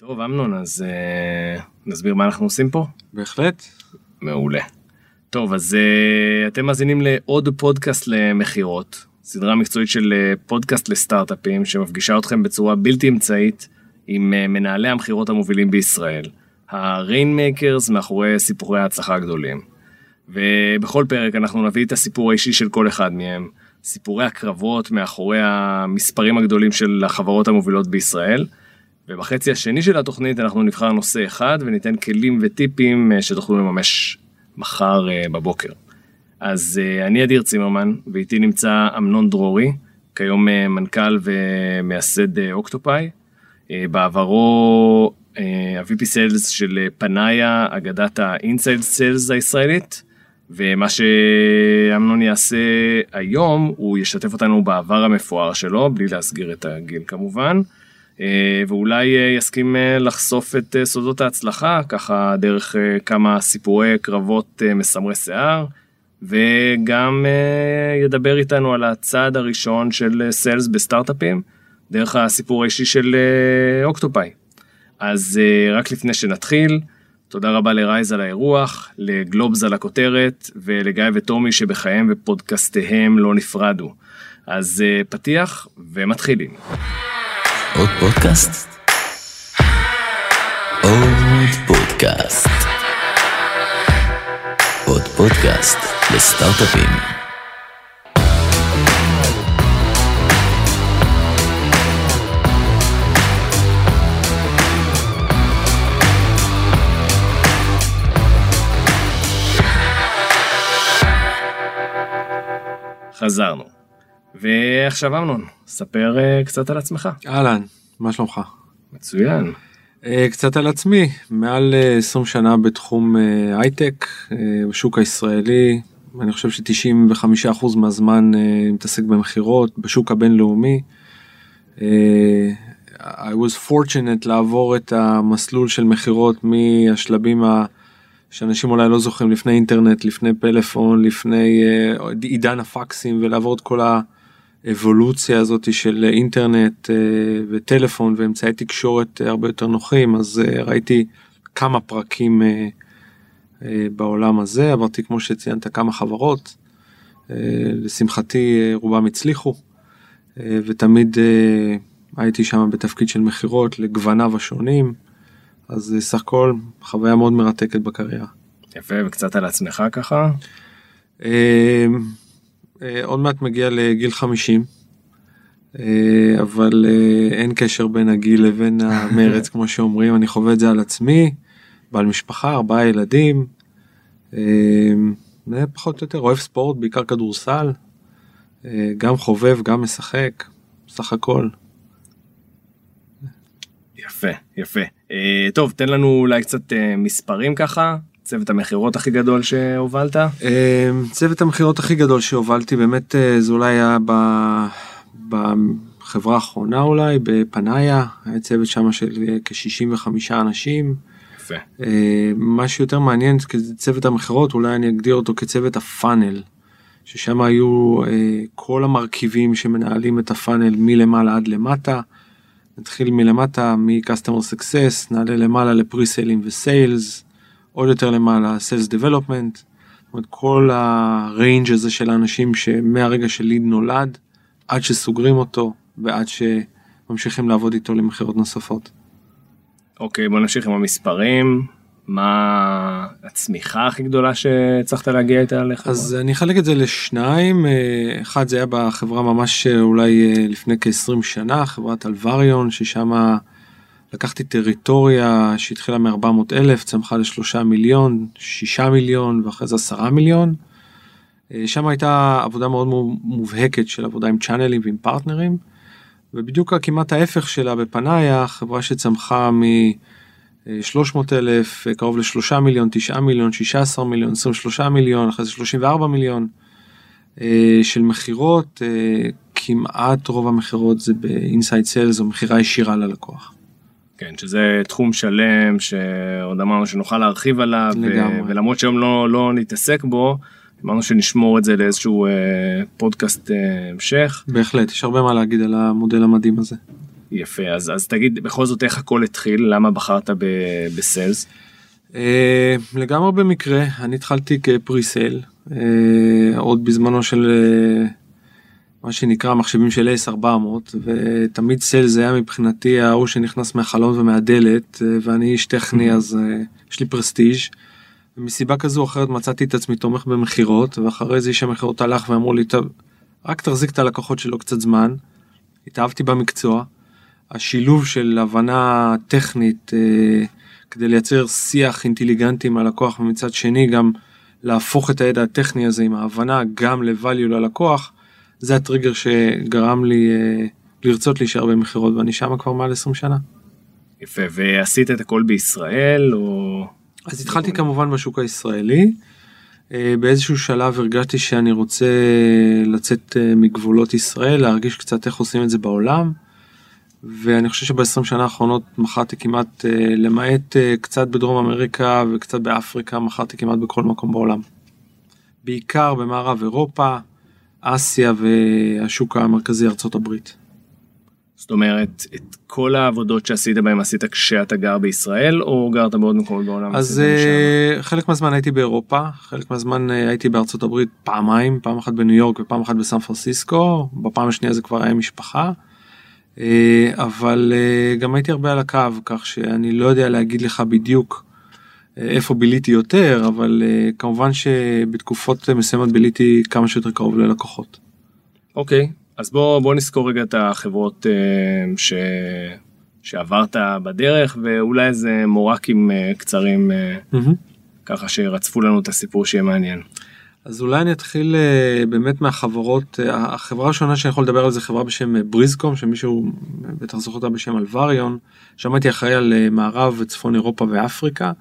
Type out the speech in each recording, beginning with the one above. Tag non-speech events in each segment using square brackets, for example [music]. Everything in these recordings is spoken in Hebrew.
טוב אמנון אז uh, נסביר מה אנחנו עושים פה בהחלט מעולה. טוב אז uh, אתם מאזינים לעוד פודקאסט למכירות סדרה מקצועית של uh, פודקאסט לסטארט-אפים שמפגישה אתכם בצורה בלתי אמצעית עם uh, מנהלי המכירות המובילים בישראל ה rainmakers מאחורי סיפורי ההצלחה הגדולים. ובכל פרק אנחנו נביא את הסיפור האישי של כל אחד מהם סיפורי הקרבות מאחורי המספרים הגדולים של החברות המובילות בישראל. ובחצי השני של התוכנית אנחנו נבחר נושא אחד וניתן כלים וטיפים אה, שתוכלו לממש מחר אה, בבוקר. אז אה, אני אדיר צימרמן ואיתי נמצא אמנון דרורי, כיום מנכ"ל ומייסד אוקטופאי. בעברו ה-VP Sales של פנאיה, אגדת ה-Inside Sales הישראלית. ומה שאמנון יעשה היום הוא ישתף אותנו בעבר המפואר שלו בלי להסגיר את הגיל כמובן. אה, ואולי אה, יסכים אה, לחשוף את סודות ההצלחה ככה דרך כמה סיפורי קרבות מסמרי שיער וגם ידבר איתנו על הצעד הראשון של סיילס בסטארט-אפים דרך הסיפור האישי של אוקטופאי. אז רק לפני שנתחיל תודה רבה לרייז על האירוח, לגלובס על הכותרת ולגיא וטומי שבחייהם ופודקאסטיהם לא נפרדו. אז פתיח ומתחילים. עוד פודקאסט? עוד פודקאסט. עוד פודקאסט לסטארט-אפים. חזרנו. ועכשיו אמנון, ספר uh, קצת על עצמך. אהלן, מה שלומך? מצוין. Uh, קצת על עצמי, מעל uh, אה, 20 שנה בתחום uh, הייטק, uh, בשוק הישראלי, אני חושב ש-95% מהזמן uh, מתעסק במכירות, בשוק הבינלאומי. Uh, I was fortunate לעבור את המסלול של מכירות מהשלבים ה... שאנשים אולי לא זוכרים לפני אינטרנט, לפני פלאפון, לפני uh, עידן הפקסים ולעבור את כל. האבולוציה הזאת של אינטרנט אה, וטלפון ואמצעי תקשורת הרבה יותר נוחים אז אה, ראיתי כמה פרקים אה, בעולם הזה עברתי כמו שציינת כמה חברות לשמחתי רובם הצליחו ותמיד הייתי שם בתפקיד של מכירות לגווניו השונים אז סך הכל חוויה מאוד מרתקת בקריירה. יפה וקצת על עצמך ככה. אה, עוד מעט מגיע לגיל 50, אה, אבל אה, אין קשר בין הגיל לבין המרץ [laughs] כמו שאומרים, אני חווה את זה על עצמי, בעל משפחה, ארבעה ילדים, פחות או יותר אוהב ספורט, בעיקר כדורסל, גם חובב, גם משחק, סך הכל. יפה, יפה. טוב, תן לנו אולי קצת מספרים ככה, צוות המכירות הכי גדול שהובלת? אמ, צוות המכירות הכי גדול שהובלתי באמת אה, זה אולי היה בחברה האחרונה אולי בפנאיה היה צוות שם של אה, כ-65 אנשים. יפה. אה, מה שיותר מעניין צוות המכירות אולי אני אגדיר אותו כצוות הפאנל. ששם היו כל המרכיבים שמנהלים את הפאנל מלמעלה עד למטה. נתחיל מלמטה מ-customer success נעלה למעלה לפריסיילים וסיילס עוד יותר למעלה, Sales Development, זאת אומרת, כל הריינג' הזה של האנשים שמהרגע שליד נולד, עד שסוגרים אותו ועד שממשיכים לעבוד איתו למכירות נוספות. אוקיי, okay, בוא נמשיך עם המספרים. מה הצמיחה הכי גדולה שהצלחת להגיע איתה לחברה? אז אני אחלק את זה לשניים, אה, אחד זה היה בחברה ממש אה, אולי אה, לפני כ-20 שנה, חברת אלווריון, ששם לקחתי טריטוריה שהתחילה מ-400 אלף, צמחה לשלושה מיליון, שישה מיליון ואחרי זה עשרה מיליון. אה, שם הייתה עבודה מאוד מובהקת של עבודה עם צ'אנלים ועם פרטנרים. ובדיוק כמעט ההפך שלה בפנאיה, חברה שצמחה מ-300 אלף, אה, קרוב לשלושה מיליון, תשעה מיליון, שישה עשר מיליון, עשרים ושלושה מיליון, אחרי זה שלושים וארבע מיליון אה, של מכירות, כמעט רוב המכירות זה באינסייד סיילס או מכירה ישירה ללקוח. כן, שזה תחום שלם שעוד אמרנו שנוכל להרחיב עליו, לגמרי. ולמרות שהיום לא, לא נתעסק בו, אמרנו שנשמור את זה לאיזשהו אה, פודקאסט אה, המשך. בהחלט, יש הרבה מה להגיד על המודל המדהים הזה. יפה, אז, אז תגיד בכל זאת איך הכל התחיל, למה בחרת ב- בסיילס? אה, לגמרי במקרה, אני התחלתי כפריסייל, אה, עוד בזמנו של אה, מה שנקרא מחשבים של S400, ותמיד סיילס היה מבחינתי ההוא שנכנס מהחלון ומהדלת, אה, ואני איש טכני אז אה, יש לי פרסטיג'. ומסיבה כזו או אחרת מצאתי את עצמי תומך במכירות, ואחרי זה איש המכירות הלך ואמרו לי, רק תחזיק את הלקוחות שלו קצת זמן. התאהבתי במקצוע. השילוב של הבנה טכנית אה, כדי לייצר שיח אינטליגנטי עם הלקוח ומצד שני גם להפוך את הידע הטכני הזה עם ההבנה גם ל-value ללקוח זה הטריגר שגרם לי אה, לרצות להישאר במכירות ואני שם כבר מעל 20 שנה. יפה, ועשית את הכל בישראל או... אז התחלתי כמובן בשוק הישראלי. אה, באיזשהו שלב הרגשתי שאני רוצה לצאת אה, מגבולות ישראל להרגיש קצת איך עושים את זה בעולם. ואני חושב שב-20 שנה האחרונות מכרתי כמעט אה, למעט קצת בדרום אמריקה וקצת באפריקה מכרתי כמעט בכל מקום בעולם. בעיקר במערב אירופה, אסיה והשוק המרכזי ארצות הברית. זאת אומרת, את כל העבודות שעשית בהם עשית כשאתה גר בישראל, או גרת בעוד מקומות בעולם? אז uh, חלק מהזמן הייתי באירופה, חלק מהזמן uh, הייתי בארצות הברית פעמיים, פעם אחת בניו יורק ופעם אחת בסן פרנסיסקו, בפעם השנייה זה כבר היה משפחה. Uh, אבל גם הייתי הרבה על הקו, כך שאני לא יודע להגיד לך בדיוק איפה ביליתי יותר, אבל uh, כמובן שבתקופות מסוימות ביליתי כמה שיותר קרוב ללקוחות. אוקיי, okay. אז בוא, בוא נזכור רגע את החברות uh, ש... שעברת בדרך ואולי איזה מורקים uh, קצרים mm-hmm. ככה שרצפו לנו את הסיפור שיהיה מעניין. אז אולי אני אתחיל באמת מהחברות, החברה הראשונה שאני יכול לדבר על זה חברה בשם בריזקום שמישהו בטח זוכר אותה בשם אלווריון, שם הייתי אחראי על מערב וצפון אירופה ואפריקה,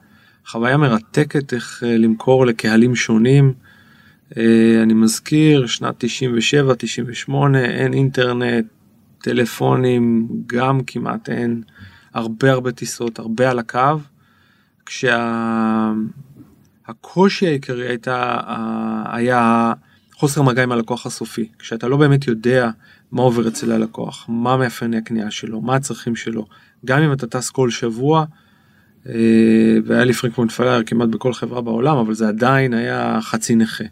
חוויה מרתקת איך uh, למכור לקהלים שונים. אה, אני מזכיר שנת 97 98 אין אינטרנט טלפונים גם כמעט אין הרבה הרבה טיסות הרבה על הקו. כשהקושי כשה... העיקרי הייתה היה חוסר מגע עם הלקוח הסופי כשאתה לא באמת יודע מה עובר אצל הלקוח מה מאפייני הקנייה שלו מה הצרכים שלו גם אם אתה טס כל שבוע. אה, והיה לי פרינקפורט פייר כמעט בכל חברה בעולם אבל זה עדיין היה חצי נכה.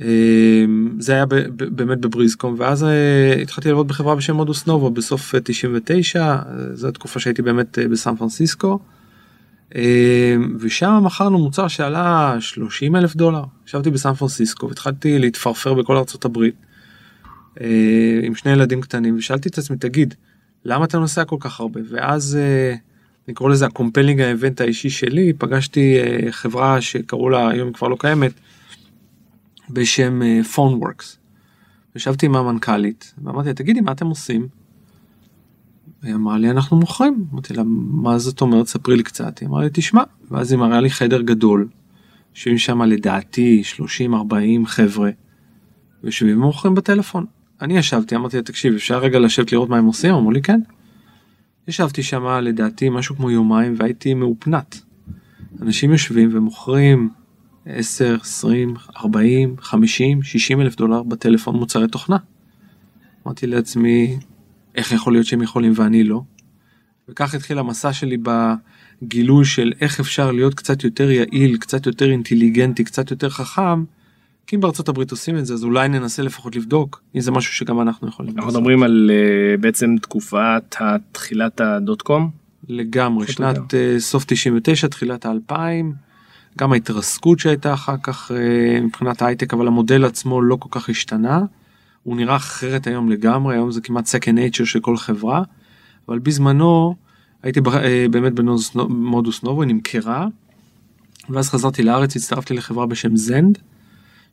אמ, זה היה באמת בבריזקום ואז אה, התחלתי לעבוד בחברה בשם מודוס נובו בסוף 99 אה, זו התקופה שהייתי באמת אה, בסן פרנסיסקו. ושם מכרנו מוצר שעלה 30 אלף דולר ישבתי בסן פרנסיסקו והתחלתי להתפרפר בכל ארצות הברית עם שני ילדים קטנים ושאלתי את עצמי תגיד למה אתה נוסע כל כך הרבה ואז אני קורא לזה ה compelling event האישי שלי פגשתי חברה שקראו לה היום כבר לא קיימת. בשם פונוורקס. אה, ישבתי עם המנכ"לית ואמרתי לה תגידי מה אתם עושים. היא אמרה לי אנחנו מוכרים. אמרתי לה מה זאת אומרת ספרי לי קצת. היא אמרה לי תשמע ואז היא מראה לי חדר גדול. יושבים שם לדעתי 30-40 חבר'ה. יושבים ומוכרים בטלפון. אני ישבתי אמרתי לה תקשיב אפשר רגע לשבת לראות מה הם עושים אמרו לי כן. ישבתי שם לדעתי משהו כמו יומיים והייתי מאופנת. אנשים יושבים ומוכרים 10, 20, 40, 50, 60 אלף דולר בטלפון מוצרי תוכנה. אמרתי לעצמי, איך יכול להיות שהם יכולים ואני לא? וכך התחיל המסע שלי בגילוי של איך אפשר להיות קצת יותר יעיל, קצת יותר אינטליגנטי, קצת יותר חכם. כי אם בארצות הברית עושים את זה אז אולי ננסה לפחות לבדוק אם זה משהו שגם אנחנו יכולים אנחנו מדברים על uh, בעצם תקופת התחילת הדוט קום לגמרי שנת uh, סוף 99 תחילת האלפיים. גם ההתרסקות שהייתה אחר כך אה, מבחינת ההייטק אבל המודל עצמו לא כל כך השתנה. הוא נראה אחרת היום לגמרי היום זה כמעט second nature של כל חברה. אבל בזמנו הייתי אה, באמת במודוס נובו נמכרה. ואז חזרתי לארץ הצטרפתי לחברה בשם Zend.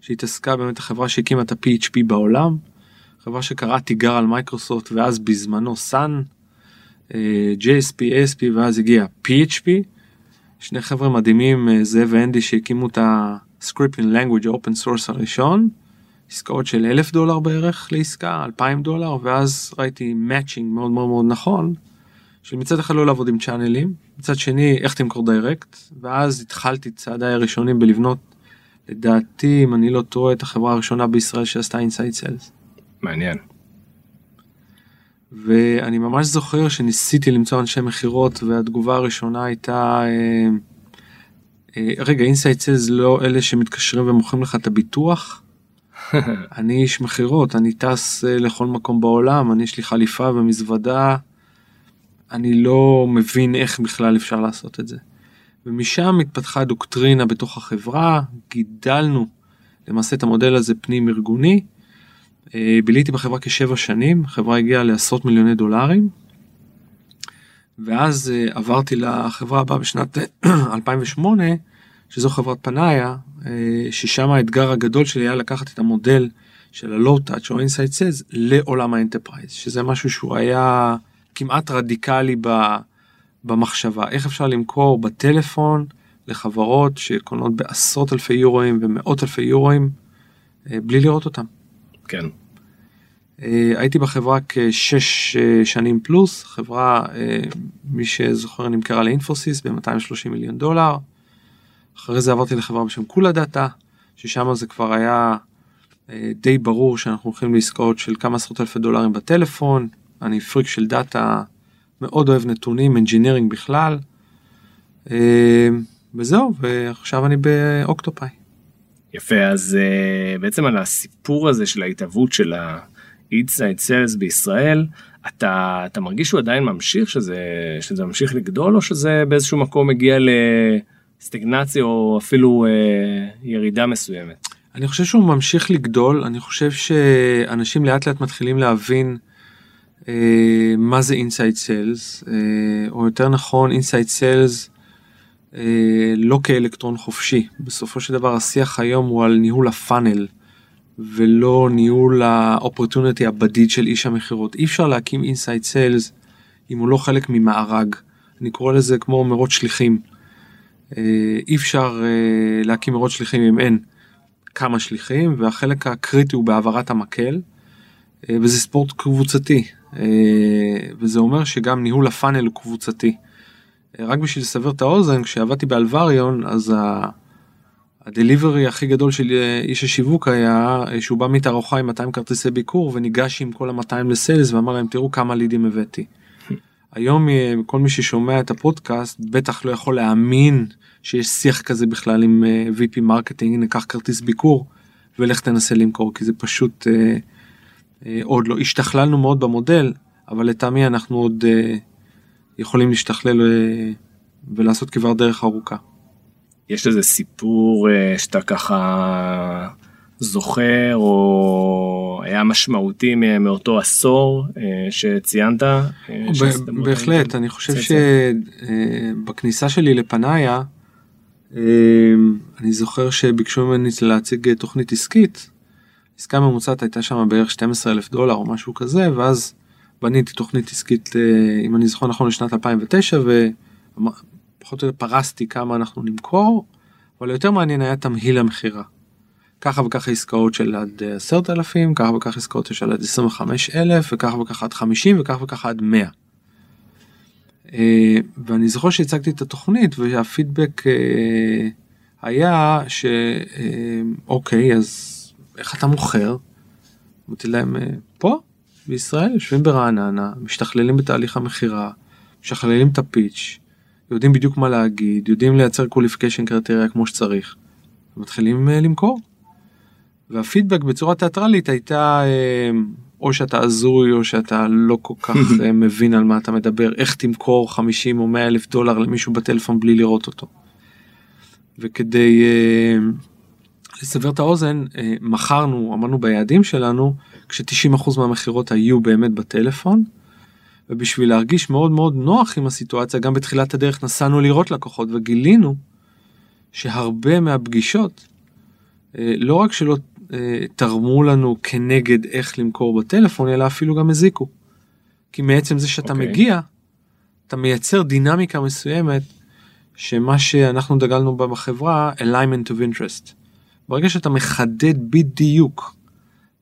שהתעסקה באמת החברה שהקימה את ה-PHP בעולם. חברה שקראה תיגר על מייקרוסופט ואז בזמנו Sun. אה, JSP, ASP ואז הגיע PHP. שני חבר'ה מדהימים, אה, זאב ואנדי שהקימו את ה-scripting language open source הראשון, עסקאות של אלף דולר בערך לעסקה, אלפיים דולר, ואז ראיתי matching מאוד מאוד מאוד נכון, שמצד אחד לא לעבוד עם channelים, מצד שני איך תמכור direct, ואז התחלתי צעדיי הראשונים בלבנות, לדעתי אם אני לא טועה את החברה הראשונה בישראל שעשתה inside sales. מעניין. ואני ממש זוכר שניסיתי למצוא אנשי מכירות והתגובה הראשונה הייתה אה, אה, רגע inside sales לא אלה שמתקשרים ומוכרים לך את הביטוח. [laughs] אני איש מכירות אני טס אה, לכל מקום בעולם אני יש לי חליפה ומזוודה. אני לא מבין איך בכלל אפשר לעשות את זה. ומשם התפתחה דוקטרינה בתוך החברה גידלנו למעשה את המודל הזה פנים ארגוני. אה, ביליתי בחברה כשבע שנים, החברה הגיעה לעשרות מיליוני דולרים. ואז אה, עברתי לחברה הבאה בשנת [clears throat] 2008, שזו חברת פנאיה, אה, ששם האתגר הגדול שלי היה לקחת את המודל של ה low-touch או inside sales לעולם ה enterprise, שזה משהו שהוא היה כמעט רדיקלי במחשבה, איך אפשר למכור בטלפון לחברות שקונות בעשרות אלפי יורואים ומאות אלפי יורואים בלי לראות אותם. כן. אה, הייתי בחברה כשש אה, שנים פלוס, חברה, אה, מי שזוכר, נמכרה לאינפוסיס ב-230 מיליון דולר. אחרי זה עברתי לחברה בשם קולה דאטה, ששם זה כבר היה די ברור שאנחנו הולכים לעסקאות של כמה עשרות אלפי דולרים בטלפון. אני פריק של data, מאוד אוהב נתונים, engineering בכלל. וזהו, ועכשיו אני באוקטופאי. יפה, אז בעצם על הסיפור הזה של ההתהוות של ה... inside sales בישראל, אתה, אתה מרגיש שהוא עדיין ממשיך, שזה, שזה ממשיך לגדול, או שזה באיזשהו מקום מגיע לסטגנציה או אפילו אה, ירידה מסוימת? אני חושב שהוא ממשיך לגדול, אני חושב שאנשים לאט לאט מתחילים להבין אה, מה זה inside sales, אה, או יותר נכון inside sales אה, לא כאלקטרון חופשי. בסופו של דבר השיח היום הוא על ניהול ה funnel. ולא ניהול ה opportunity הבדיד של איש המכירות. אי אפשר להקים inside sales אם הוא לא חלק ממארג. אני קורא לזה כמו מרוץ שליחים. אה, אי אפשר אה, להקים מרוץ שליחים אם אין כמה שליחים והחלק הקריטי הוא בהעברת המקל. אה, וזה ספורט קבוצתי וזה אומר שגם ניהול ה funnel הוא קבוצתי. רק בשביל לסבר את האוזן כשעבדתי באלווריון אז ה delivery הכי גדול של אה, איש השיווק היה אה, שהוא בא מתערוכה עם 200 כרטיסי ביקור וניגש עם כל ה-200 ל sales ואמר להם תראו כמה לידים הבאתי. [laughs] היום אה, כל מי ששומע את הפודקאסט בטח לא יכול להאמין שיש שיח כזה בכלל עם VP marketing הנה קח כרטיס ביקור ולך תנסה למכור כי זה פשוט אה, אה, עוד לא השתכללנו מאוד במודל אבל לטעמי אנחנו עוד אה, יכולים להשתכלל אה, ולעשות כבר דרך ארוכה. יש איזה סיפור אה, שאתה ככה זוכר או היה משמעותי מאותו עשור אה, שציינת? אה, בהחלט, אני חושב שבכניסה שלי לפנאיה, אני זוכר שביקשו ממני להציג תוכנית עסקית. עסקה ממוצעת הייתה שם בערך 12 אלף דולר או משהו כזה ואז בניתי תוכנית עסקית אם אני זוכר נכון לשנת 2009 פחות או יותר פרסתי כמה אנחנו נמכור, אבל יותר מעניין היה תמהיל המכירה. ככה וככה עסקאות של עד 10,000, ככה וככה עסקאות של עד 25,000 וככה וככה עד 50 וככה וככה עד 100. אה, ואני זוכר שהצגתי את התוכנית והפידבק אה, היה שאוקיי אה, אז איך אתה מוכר? אמרתי להם פה בישראל יושבים ברעננה משתכללים בתהליך המכירה משכללים את ה pitch יודעים בדיוק מה להגיד, יודעים לייצר qualification criteria כמו שצריך, ומתחילים אה, למכור. והפידבק בצורה תיאטרלית הייתה אה, או שאתה הזוי או שאתה לא כל כך [laughs] מבין על מה אתה מדבר, איך תמכור 50 או 100 אלף דולר למישהו בטלפון בלי לראות אותו. וכדי uh, לסבר את האוזן, uh, מכרנו, אמרנו ביעדים שלנו, כש-90% מהמכירות היו באמת בטלפון. ובשביל להרגיש מאוד מאוד נוח עם הסיטואציה, גם בתחילת הדרך נסענו לראות לקוחות וגילינו שהרבה מהפגישות, אה, לא רק שלא אה, תרמו לנו כנגד איך למכור בטלפון, אלא אפילו גם הזיקו. כי מעצם זה שאתה okay. אוקיי. מגיע, אתה מייצר דינמיקה מסוימת, שמה שאנחנו דגלנו בה בחברה, alignment of interest. ברגע שאתה מחדד בדיוק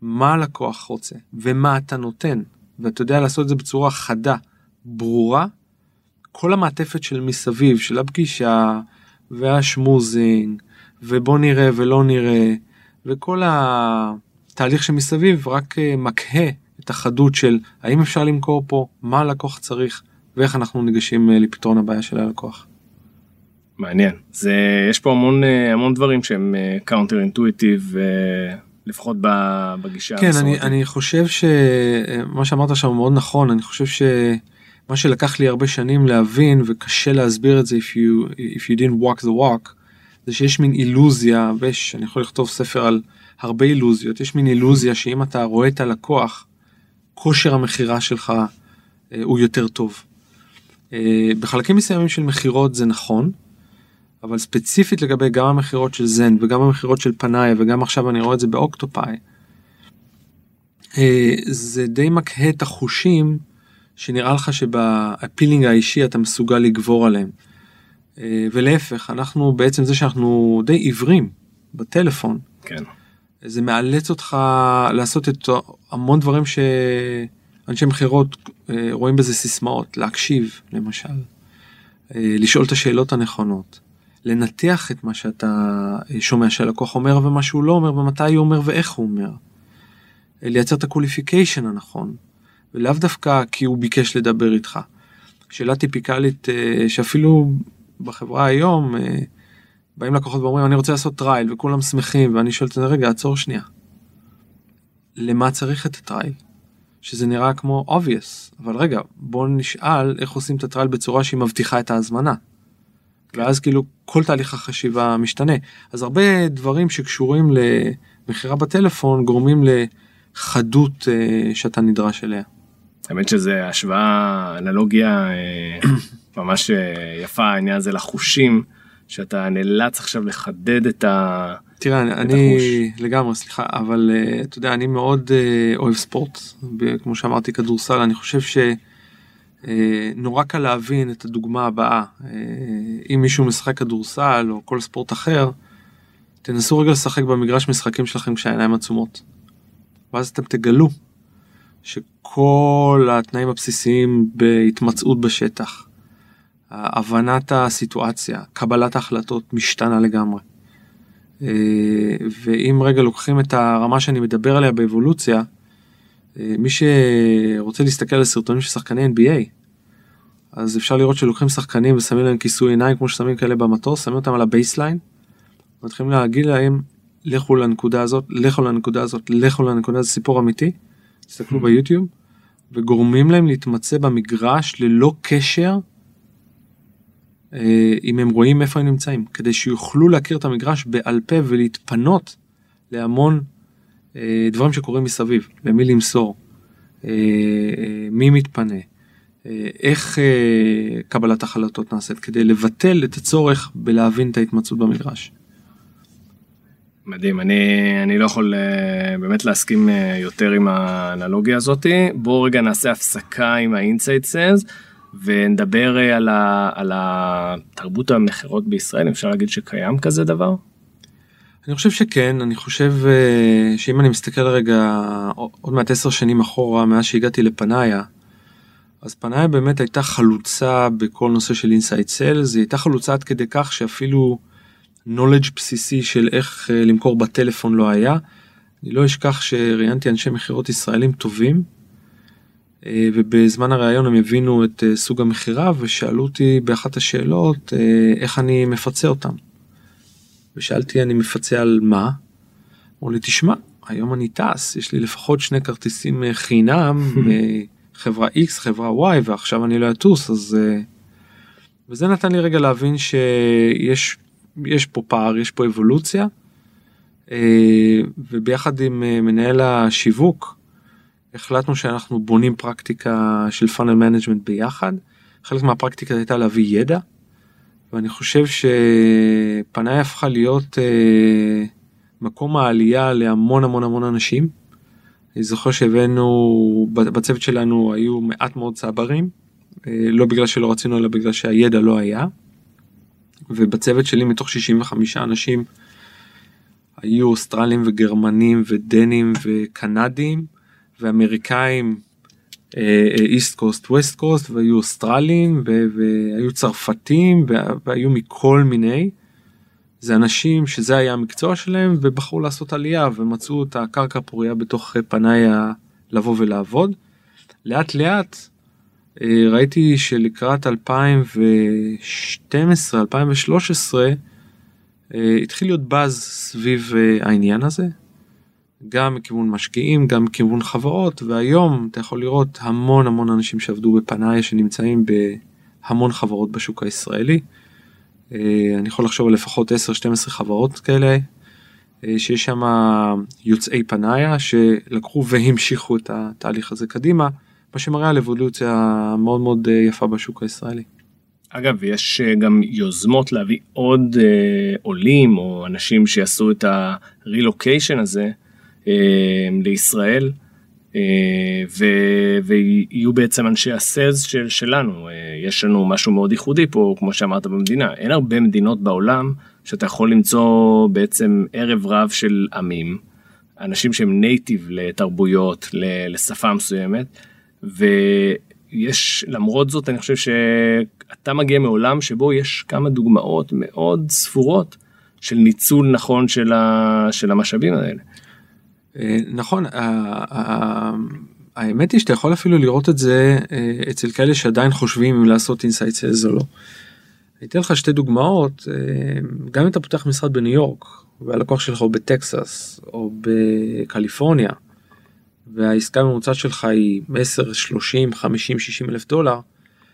מה הלקוח רוצה ומה אתה נותן, ואתה יודע לעשות את זה בצורה חדה, ברורה, כל המעטפת של מסביב, של הפגישה, והשמוזינג, ובוא נראה ולא נראה, וכל התהליך שמסביב רק אה, מקהה את החדות של האם אפשר למכור פה, מה הלקוח צריך ואיך אנחנו ניגשים אה, לפתרון הבעיה של הלקוח. מעניין. זה יש פה המון אה, המון דברים שהם counter intuitive לפחות בגישה כן אני, אני חושב שמה שאמרת שם מאוד נכון. אני חושב שמה שלקח לי הרבה שנים להבין וקשה להסביר את זה if you if you didn't walk the walk זה שיש מין אילוזיה ויש אני יכול לכתוב ספר על הרבה אילוזיות יש מין אילוזיה שאם אתה רואה את הלקוח כושר המכירה שלך אה, הוא יותר טוב. אה, בחלקים מסוימים של מכירות זה נכון אבל ספציפית לגבי גם המכירות של זן וגם המכירות של פנאי וגם עכשיו אני רואה את זה באוקטופאי. אה, זה די מקהה את החושים שנראה לך שבאפילינג האישי אתה מסוגל לגבור עליהם. אה, ולהפך אנחנו בעצם זה שאנחנו די עיוורים בטלפון. כן. זה מאלץ אותך לעשות את המון דברים שאנשי מכירות אה, רואים בזה סיסמאות להקשיב למשל לשאול את השאלות הנכונות לנתח את מה שאתה אה, שומע שהלקוח אומר ומה שהוא לא אומר ומתי הוא אומר ואיך הוא אומר. אה, לייצר את ה qualification הנכון ולאו דווקא כי הוא ביקש לדבר איתך. שאלה טיפיקלית אה, שאפילו בחברה היום באים לקוחות ואומרים אני רוצה לעשות trial וכולם שמחים ואני שואל את זה רגע עצור שנייה. למה צריך את ה trial? שזה נראה כמו obvious אבל רגע בוא נשאל איך עושים את ה trial בצורה שהיא מבטיחה את ההזמנה. ואז כאילו כל תהליך החשיבה משתנה. אז הרבה דברים שקשורים למכירה בטלפון גורמים לחדות אה, שאתה נדרש אליה. האמת שזה השוואה אנלוגיה uh, [coughs] ממש uh, יפה העניין הזה לחושים שאתה נאלץ עכשיו לחדד את ה... תראה אני, אני לגמרי סליחה אבל אתה יודע אני מאוד אוהב ספורט. כמו שאמרתי כדורסל אני חושב ש... אה, נורא קל להבין את הדוגמה הבאה אה, אם מישהו משחק כדורסל או כל ספורט אחר תנסו רגע לשחק במגרש משחקים שלכם כשהעיניים עצומות. ואז אתם תגלו שכל התנאים הבסיסיים בהתמצאות בשטח, הבנת הסיטואציה, קבלת ההחלטות משתנה לגמרי. אה, ואם רגע לוקחים את הרמה שאני מדבר עליה באבולוציה, מי שרוצה להסתכל על סרטונים של שחקני NBA, אז אפשר לראות שלוקחים שחקנים ושמים להם כיסוי עיניים כמו ששמים כאלה במטוס, שמים אותם על ה baseline, מתחילים להגיד להם לכו לנקודה הזאת, לכו לנקודה הזאת, לכו לנקודה הזאת, סיפור אמיתי, תסתכלו ביוטיוב, וגורמים להם להתמצא במגרש ללא קשר אה, אם הם רואים איפה הם נמצאים, כדי שיוכלו להכיר את המגרש בעל פה ולהתפנות להמון אה, דברים שקורים מסביב, למי למסור, אה, אה, מי מתפנה, איך קבלת החלטות נעשית, כדי לבטל את הצורך בלהבין את ההתמצאות במגרש. מדהים, אני, אני לא יכול באמת להסכים יותר עם האנלוגיה הזאתי. בואו רגע נעשה הפסקה עם ה-inside sales ונדבר על, ה, על התרבות המכירות בישראל, אפשר להגיד שקיים כזה דבר? אני חושב שכן, אני חושב uh, שאם אני מסתכל רגע עוד מעט עשר שנים אחורה מאז שהגעתי לפנאיה, אז פנאיה באמת הייתה חלוצה בכל נושא של inside sales, היא הייתה חלוצה עד כדי כך שאפילו knowledge בסיסי של איך אה, למכור בטלפון לא היה. אני לא אשכח שראיינתי אנשי מכירות ישראלים טובים, אה, ובזמן הראיון הם הבינו את סוג המכירה ושאלו אותי באחת השאלות איך אני מפצה אותם. ושאלתי אני מפצה על מה? אמרו לי תשמע היום אני טס יש לי לפחות שני כרטיסים אה, חינם [laughs] מחברה x חברה y ועכשיו אני לא אטוס. אז אה, וזה נתן לי רגע להבין שיש יש פה פער יש פה אבולוציה אה, וביחד עם מנהל השיווק החלטנו שאנחנו בונים פרקטיקה של funnel management ביחד. חלק מהפרקטיקה הייתה להביא ידע ואני חושב שפנאיה הפכה להיות אה, מקום העלייה להמון המון המון אנשים. אני זוכר שהבאנו בצוות שלנו היו מעט מאוד צברים אה, לא בגלל שלא רצינו אלא בגלל שהידע לא היה. ובצוות שלי מתוך 65 אנשים היו אוסטרלים וגרמנים ודנים וקנדים ואמריקאים איסט קוסט ווסט קוסט והיו אוסטרלים והיו צרפתים והיו מכל מיני. זה אנשים שזה היה המקצוע שלהם ובחרו לעשות עלייה ומצאו את הקרקע הפורייה בתוך פניי לבוא ולעבוד. לאט לאט אה, ראיתי שלקראת 2012 2013 אה, התחיל להיות באז סביב אה, העניין הזה. גם מכיוון משקיעים גם מכיוון חברות והיום אתה יכול לראות המון המון אנשים שעבדו בפנאיה שנמצאים בהמון חברות בשוק הישראלי. אני יכול לחשוב על לפחות 10-12 חברות כאלה שיש שם יוצאי פנאיה שלקחו והמשיכו את התהליך הזה קדימה. מה שמראה על אבולוציה מאוד מאוד אה, יפה בשוק הישראלי. אגב, יש אה, גם יוזמות להביא עוד אה, עולים או אנשים שיעשו את הרילוקיישן הזה אה, לישראל. אה, ויהיו בעצם אנשי הסלס של, שלנו. אה, יש לנו משהו מאוד ייחודי פה, כמו שאמרת במדינה. אין הרבה מדינות בעולם שאתה יכול למצוא בעצם ערב רב של עמים, אנשים שהם native לתרבויות, לשפה מסוימת, ויש, למרות זאת, אני חושב שאתה מגיע מעולם שבו יש כמה דוגמאות מאוד ספורות של ניצול נכון של, ה, של המשאבים האלה. אה, נכון, האמת היא שאתה יכול אפילו לראות את זה אה, אצל כאלה שעדיין חושבים אם לעשות inside sales או לא. אני אתן לך שתי דוגמאות, אה, גם אם אתה פותח משרד בניו יורק והלקוח שלך הוא בטקסס או בקליפורניה והעסקה הממוצעת שלך היא 10, 30, 50, 60 אלף דולר,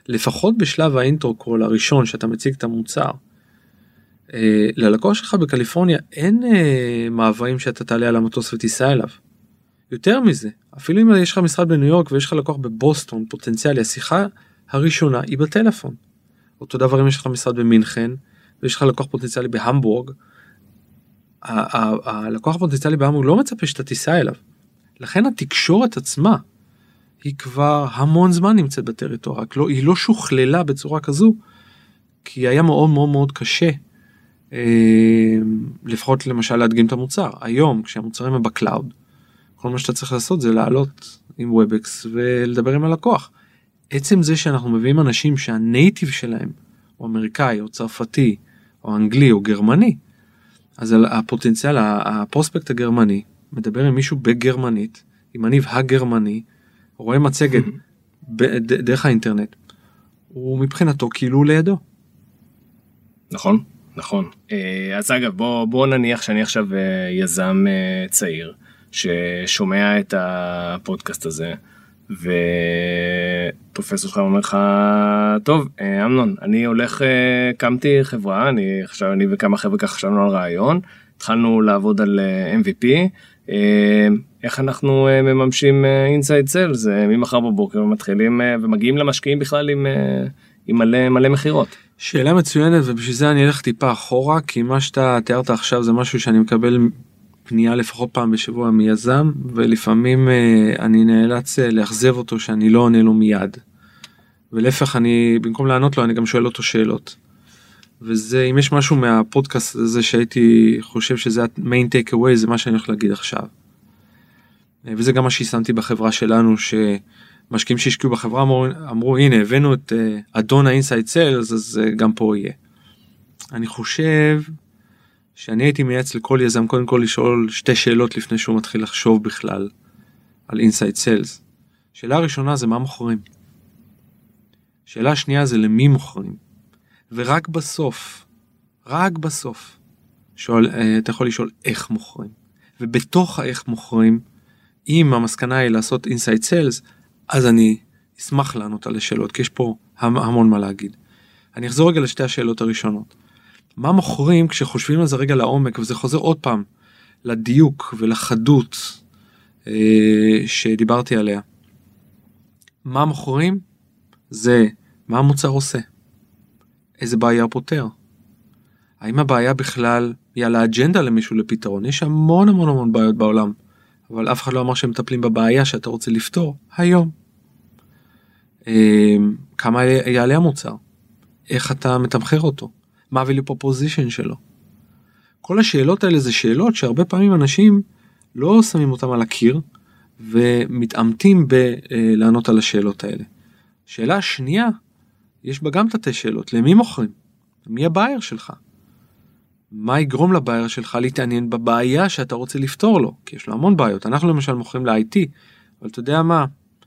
לפחות בשלב האינטרו קול הראשון שאתה מציג את המוצר, אה, ללקוח שלך בקליפורניה אין אה, מעברים שאתה תעלה על המטוס ותיסע אליו. יותר מזה, אפילו אם יש לך משרד בניו יורק ויש לך לקוח בבוסטון פוטנציאלי, השיחה הראשונה היא בטלפון. אותו דבר אם יש לך משרד במינכן ויש לך לקוח פוטנציאלי בהמבורג, הלקוח הפוטנציאלי בהמבורג לא מצפה שאתה תיסע אליו. לכן התקשורת עצמה היא כבר המון זמן נמצאת בטריטוריה, לא, היא לא שוכללה בצורה כזו, כי היה מאוד מאוד מאוד קשה, אה, לפחות למשל להדגים את המוצר. היום כשהמוצרים הם ב cloud, כל מה שאתה צריך לעשות זה לעלות עם Webex ולדבר עם הלקוח. עצם זה שאנחנו מביאים אנשים שהנייטיב שלהם הוא אמריקאי או צרפתי או אנגלי או גרמני, אז הפוטנציאל, הפרוספקט הגרמני מדבר עם מישהו בגרמנית, עם הניב הגרמני, רואה מצגת דרך האינטרנט, הוא מבחינתו כאילו לידו. נכון, נכון. אה, אז אגב, בוא, בוא נניח שאני עכשיו אה, יזם אה, צעיר ששומע את הפודקאסט הזה. ופרופסור שלך אומר לך טוב אמנון אני הולך קמתי חברה אני עכשיו אני וכמה חבר'ה ככה חשבנו על רעיון התחלנו לעבוד על mvp איך אנחנו מממשים אינסייד סלס ממחר בבוקר מתחילים ומגיעים למשקיעים בכלל עם, עם מלא מלא מכירות. שאלה מצוינת ובשביל זה אני אלך טיפה אחורה כי מה שאתה תיארת עכשיו זה משהו שאני מקבל פנייה לפחות פעם בשבוע מיזם ולפעמים אני נאלץ לאכזב אותו שאני לא עונה לו מיד. ולהפך אני במקום לענות לו אני גם שואל אותו שאלות. וזה אם יש משהו מהפודקאסט הזה שהייתי חושב שזה ה main takeaway זה מה שאני הולך להגיד עכשיו. וזה גם מה שיישמתי בחברה שלנו שמשקיעים שהשקיעו בחברה אמרו, אמרו הנה הבאנו את אדון ה inside sales אז אה, גם פה יהיה. אני חושב שאני הייתי מייעץ לכל יזם קודם כל לשאול שתי שאלות לפני שהוא מתחיל לחשוב בכלל על inside sales. שאלה ראשונה זה מה מוכרים. שאלה שנייה זה למי מוכרים. ורק בסוף, רק בסוף, שואל, אה, אתה יכול לשאול איך מוכרים. ובתוך האיך מוכרים, אם המסקנה היא לעשות inside sales, אז אני אשמח לענות על השאלות, כי יש פה המון מה להגיד. אני אחזור רגע לשתי השאלות הראשונות. מה מוכרים כשחושבים על זה רגע לעומק, וזה חוזר עוד פעם לדיוק ולחדות אה, שדיברתי עליה. מה מוכרים? זה מה המוצר עושה. איזה בעיה פותר. האם הבעיה בכלל היא על האג'נדה למישהו לפתרון? יש המון המון המון בעיות בעולם, אבל אף אחד לא אמר שהם מטפלים בבעיה שאתה רוצה לפתור היום. אמ, כמה יעלה המוצר? איך אתה מתמחר אותו? מה ה-value proposition שלו? כל השאלות האלה זה שאלות שהרבה פעמים אנשים לא שמים אותם על הקיר ומתעמתים בלענות על השאלות האלה. שאלה שנייה יש בה גם תתי שאלות, למי מוכרים? מי הבאייר שלך? מה יגרום לבאייר שלך להתעניין בבעיה שאתה רוצה לפתור לו? כי יש לו המון בעיות. אנחנו למשל מוכרים ל-IT, אבל אתה יודע מה,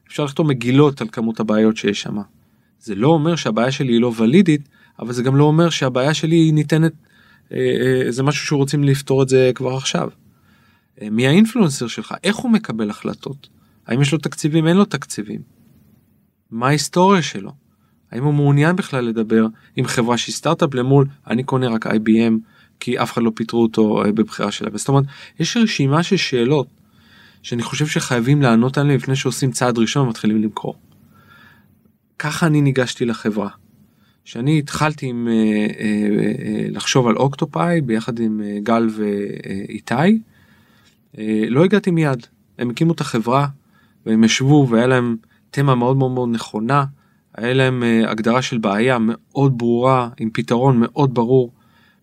אפשר לכתוב מגילות על כמות הבעיות שיש שם. זה לא אומר שהבעיה שלי היא לא ולידית, אבל זה גם לא אומר שהבעיה שלי היא ניתנת, אה, אה, זה משהו שרוצים לפתור את זה כבר עכשיו. אה, מי האינפלואנסר שלך, איך הוא מקבל החלטות, האם יש לו תקציבים, אין לו תקציבים. מה ההיסטוריה שלו, האם הוא מעוניין בכלל לדבר עם חברה שהיא סטארט-אפ למול אני קונה רק IBM כי אף אחד לא פיטרו אותו אה, בבחירה שלה. זאת אומרת, יש רשימה של שאלות שאני חושב שחייבים לענות עליהן לפני שעושים צעד ראשון ומתחילים למכור. ככה אני ניגשתי לחברה. שאני התחלתי עם, אה, אה, לחשוב על אוקטופאי ביחד עם גל ואיתי, לא הגעתי מיד. הם הקימו את החברה והם ישבו והיה להם תמה מאוד מאוד מאוד נכונה, היה להם הגדרה של בעיה מאוד ברורה עם פתרון מאוד ברור.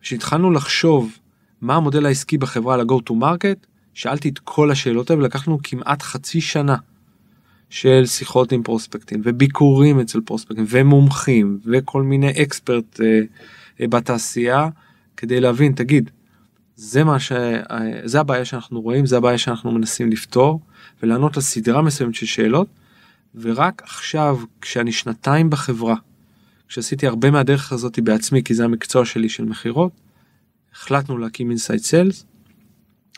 כשהתחלנו לחשוב מה המודל העסקי בחברה ל-go to market, שאלתי את כל השאלות האלה ולקחנו כמעט חצי שנה של שיחות עם פרוספקטים וביקורים אצל פרוספקטים ומומחים וכל מיני אקספרט אה, אה, בתעשייה כדי להבין תגיד זה מה ש... אה, זה הבעיה שאנחנו רואים זה הבעיה שאנחנו מנסים לפתור ולענות על סדרה מסוימת של שאלות ורק עכשיו כשאני שנתיים בחברה כשעשיתי הרבה מהדרך הזאת בעצמי כי זה המקצוע שלי של מכירות החלטנו להקים inside sales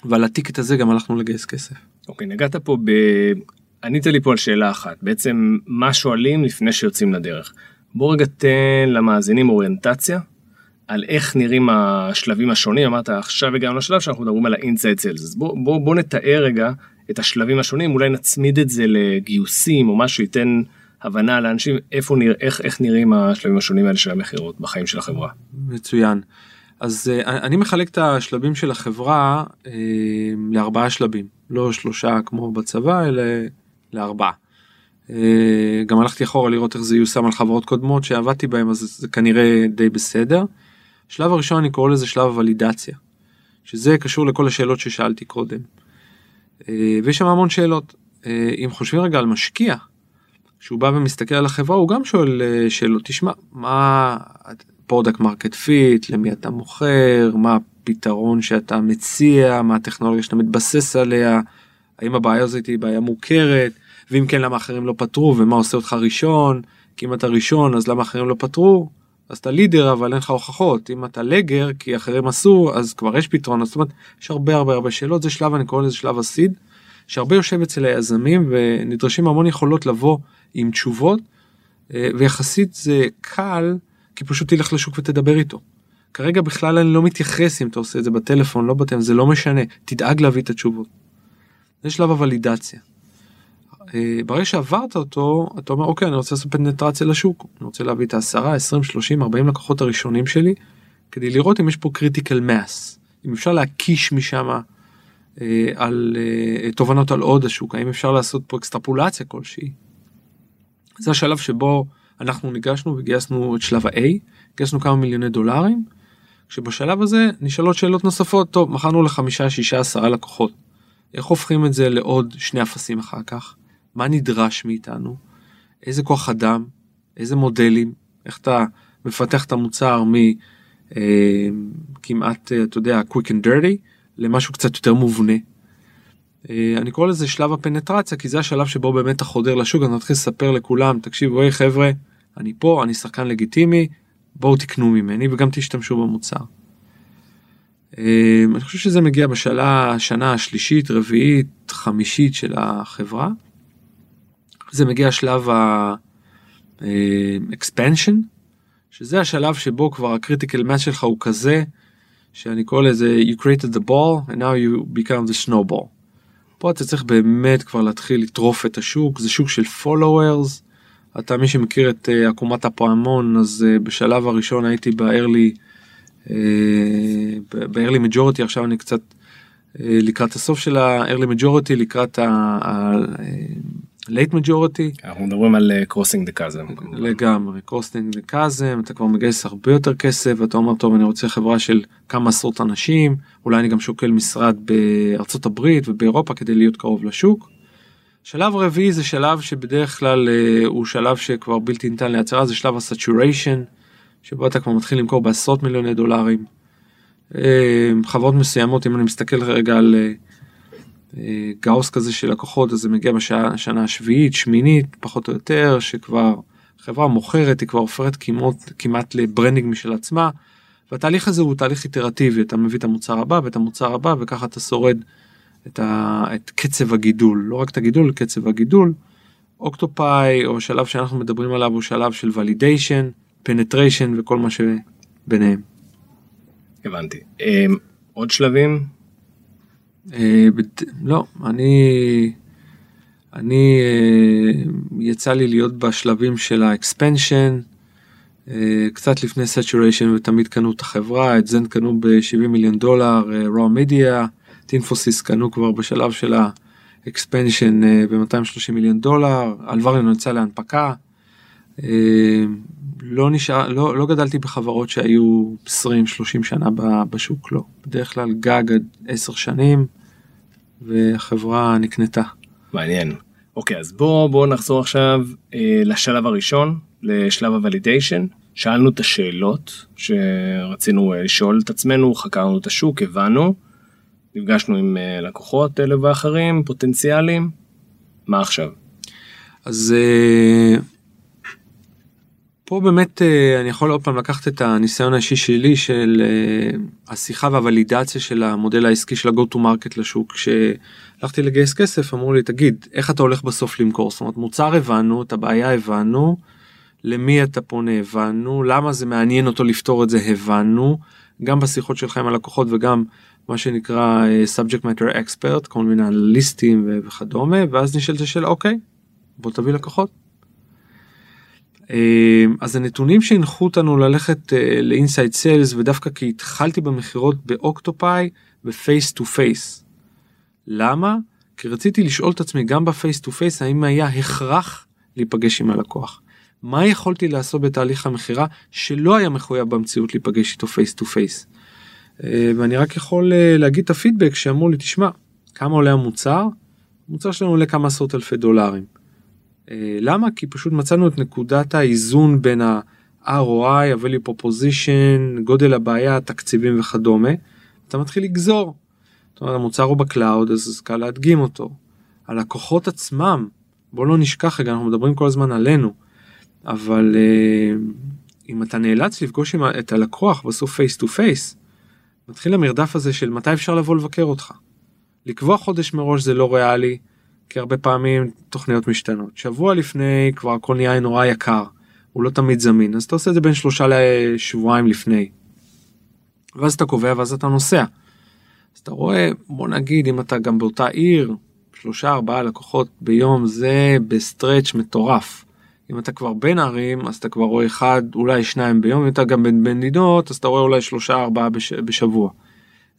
ועל ה ticket הזה גם הלכנו לגייס כסף. אוקיי okay, נגעת פה ב... ענית לי פה על שאלה אחת בעצם מה שואלים לפני שיוצאים לדרך. בוא רגע תן למאזינים אוריינטציה על איך נראים השלבים השונים אמרת עכשיו הגענו לשלב שאנחנו מדברים על ה inside sales אז בוא, בוא, בוא נתאר רגע את השלבים השונים אולי נצמיד את זה לגיוסים או משהו ייתן הבנה לאנשים איפה נראה איך איך נראים השלבים השונים האלה של המכירות בחיים של החברה. מצוין. אז uh, אני מחלק את השלבים של החברה uh, לארבעה שלבים לא שלושה כמו בצבא אלא לארבעה. Uh, גם הלכתי אחורה לראות איך זה יושם על חברות קודמות שעבדתי בהם אז זה כנראה די בסדר. שלב הראשון אני קורא לזה שלב הוולידציה. שזה קשור לכל השאלות ששאלתי קודם. אה, ויש שם המון שאלות. אה, אם חושבים רגע על משקיע כשהוא בא ומסתכל על החברה הוא גם שואל אה, שאלות. תשמע מה product market fit למי אתה מוכר מה הפתרון שאתה מציע מה הטכנולוגיה שאתה מתבסס עליה האם הבעיה הזאת היא בעיה מוכרת ואם כן למה אחרים לא פתרו ומה עושה אותך ראשון? כי אם אתה ראשון אז למה אחרים לא פתרו? אז אתה leader אבל אין לך הוכחות. אם אתה laggard כי אחרים עשו אז כבר יש פתרון. זאת אומרת יש הרבה הרבה הרבה שאלות. זה שלב אני קורא לזה שלב הסיד שהרבה יושב אצל היזמים ונדרשים המון יכולות לבוא עם תשובות אה, ויחסית זה קל כי פשוט תלך לשוק ותדבר איתו. כרגע בכלל אני לא מתייחס אם אתה עושה את זה בטלפון לא בטלפון זה לא משנה תדאג להביא את התשובות. זה שלב הוולידציה. אה, ברגע שעברת אותו אתה אומר אוקיי אני רוצה לעשות פנטרציה לשוק אני רוצה להביא את ה-10 20 30 40 לקוחות הראשונים שלי כדי לראות אם יש פה critical mass אם אפשר להקיש משם על אה, תובנות על עוד השוק האם אפשר לעשות פה אקסטרפולציה כלשהי. זה השלב שבו אנחנו ניגשנו וגייסנו את שלב ה-A, גייסנו כמה מיליוני דולרים, שבשלב הזה נשאלות שאלות נוספות, טוב מכרנו לחמישה שישה עשרה לקוחות, איך הופכים את זה לעוד שני אפסים אחר כך, מה נדרש מאיתנו, איזה כוח אדם, איזה מודלים, איך אתה מפתח את המוצר מכמעט אה, אתה יודע quick and dirty למשהו קצת יותר מובנה. אה, אני קורא לזה שלב הפנטרציה כי זה השלב שבו באמת אתה חודר לשוק אתה מתחיל לספר לכולם תקשיבו היי חבר'ה אני פה אני שחקן לגיטימי בואו תקנו ממני וגם תשתמשו במוצר. אה, אני חושב שזה מגיע בשאלה השנה השלישית רביעית חמישית של החברה. זה מגיע שלב ה-expansion אה, שזה השלב שבו כבר הקריטיקל מאס שלך הוא כזה שאני קורא לזה you created the ball and now you become the snowball. פה אתה צריך באמת כבר להתחיל לטרוף את השוק זה שוק של followers. אתה מי שמכיר את uh, עקומת הפעמון אז uh, בשלב הראשון הייתי ב-early uh, ב-early עכשיו אני קצת uh, לקראת הסוף של ה-early majority לקראת ה- late majority. אנחנו מדברים על crossing the chasm. לגמרי crossing the chasm אתה כבר מגייס הרבה יותר כסף ואתה אומר טוב אני רוצה חברה של כמה עשרות אנשים אולי אני גם שוקל משרד בארצות הברית ובאירופה כדי להיות קרוב לשוק. שלב רביעי זה שלב שבדרך כלל אה, הוא שלב שכבר בלתי ניתן לעצירה זה שלב ה saturation שבו אתה כבר מתחיל למכור בעשרות מיליוני דולרים. אה, חברות מסוימות אם אני מסתכל רגע על אה, גאוס כזה של לקוחות אז זה מגיע בשנה השביעית שמינית פחות או יותר שכבר חברה מוכרת היא כבר הופכת כמעט כמעט ל branding משל עצמה. והתהליך הזה הוא תהליך איטרטיבי אתה מביא את המוצר הבא ואת המוצר הבא וככה אתה שורד את, ה, את קצב הגידול לא רק את הגידול קצב הגידול. אוקטופאי או שלב שאנחנו מדברים עליו הוא שלב של validation penetration וכל מה שביניהם. הבנתי. אמ, עוד שלבים? אה, לא אני אני אה, יצא לי להיות בשלבים של ה expansion אה, קצת לפני saturation ותמיד קנו את החברה את Zend קנו ב-70 מיליון דולר Rogue Wave את Infosys קנו כבר בשלב של ה expansion ב-230 מיליון דולר אלווריון יצא להנפקה. לא נשאר לא, לא גדלתי בחברות שהיו 20-30 שנה בשוק לא בדרך כלל גג עד 10 שנים והחברה נקנתה. מעניין. אוקיי אז בוא בוא נחזור עכשיו אה, לשלב הראשון לשלב הוולידיישן שאלנו את השאלות שרצינו אה, לשאול את עצמנו חקרנו את השוק הבנו נפגשנו עם אה, לקוחות אלה ואחרים פוטנציאלים מה עכשיו. אז אה, פה באמת אה, אני יכול עוד פעם לקחת את הניסיון האישי שלי של אה, השיחה והוולידציה של המודל העסקי של ה-go to market לשוק כשהלכתי לגייס כסף אמרו לי תגיד איך אתה הולך בסוף למכור? זאת אומרת מוצר הבנו את הבעיה הבנו למי אתה פונה הבנו למה זה מעניין אותו לפתור את זה הבנו גם בשיחות שלך עם הלקוחות וגם מה שנקרא אה, subject matter expert כל מיני אנליסטים וכדומה ואז נשאלת השאלה אוקיי בוא תביא לקוחות אז הנתונים שהנחו אותנו ללכת ל inside sales ודווקא כי התחלתי במכירות באוקטופאי ב face to face. למה? כי רציתי לשאול את עצמי גם ב face to face האם היה הכרח להיפגש עם הלקוח. מה יכולתי לעשות בתהליך המכירה שלא היה מחויב במציאות להיפגש איתו face to face. ואני רק יכול אה, להגיד את הפידבק שאמרו לי תשמע כמה עולה המוצר? המוצר שלנו עולה כמה עשרות אלפי דולרים. אה, למה? כי פשוט מצאנו את נקודת האיזון בין ה-ROI, ה-value proposition, גודל הבעיה, תקציבים וכדומה. אתה מתחיל לגזור. זאת אומרת המוצר הוא ב cloud אז קל להדגים אותו. הלקוחות עצמם, בוא לא נשכח רגע אנחנו מדברים כל הזמן עלינו. אבל uh, אם אתה נאלץ לפגוש את הלקוח בסוף face to face, מתחיל המרדף הזה של מתי אפשר לבוא לבקר אותך. לקבוע חודש מראש זה לא ריאלי, כי הרבה פעמים תוכניות משתנות. שבוע לפני כבר הכל נהיה נורא יקר, הוא לא תמיד זמין, אז אתה עושה את זה בין שלושה לשבועיים לפני. ואז אתה קובע ואז אתה נוסע. אז אתה רואה, בוא נגיד אם אתה גם באותה עיר, שלושה ארבעה לקוחות ביום זה ב stretch מטורף. אם אתה כבר בין ערים אז אתה כבר רואה אחד אולי שניים ביום אם אתה גם בין מדינות אז אתה רואה אולי שלושה ארבעה בש, בשבוע.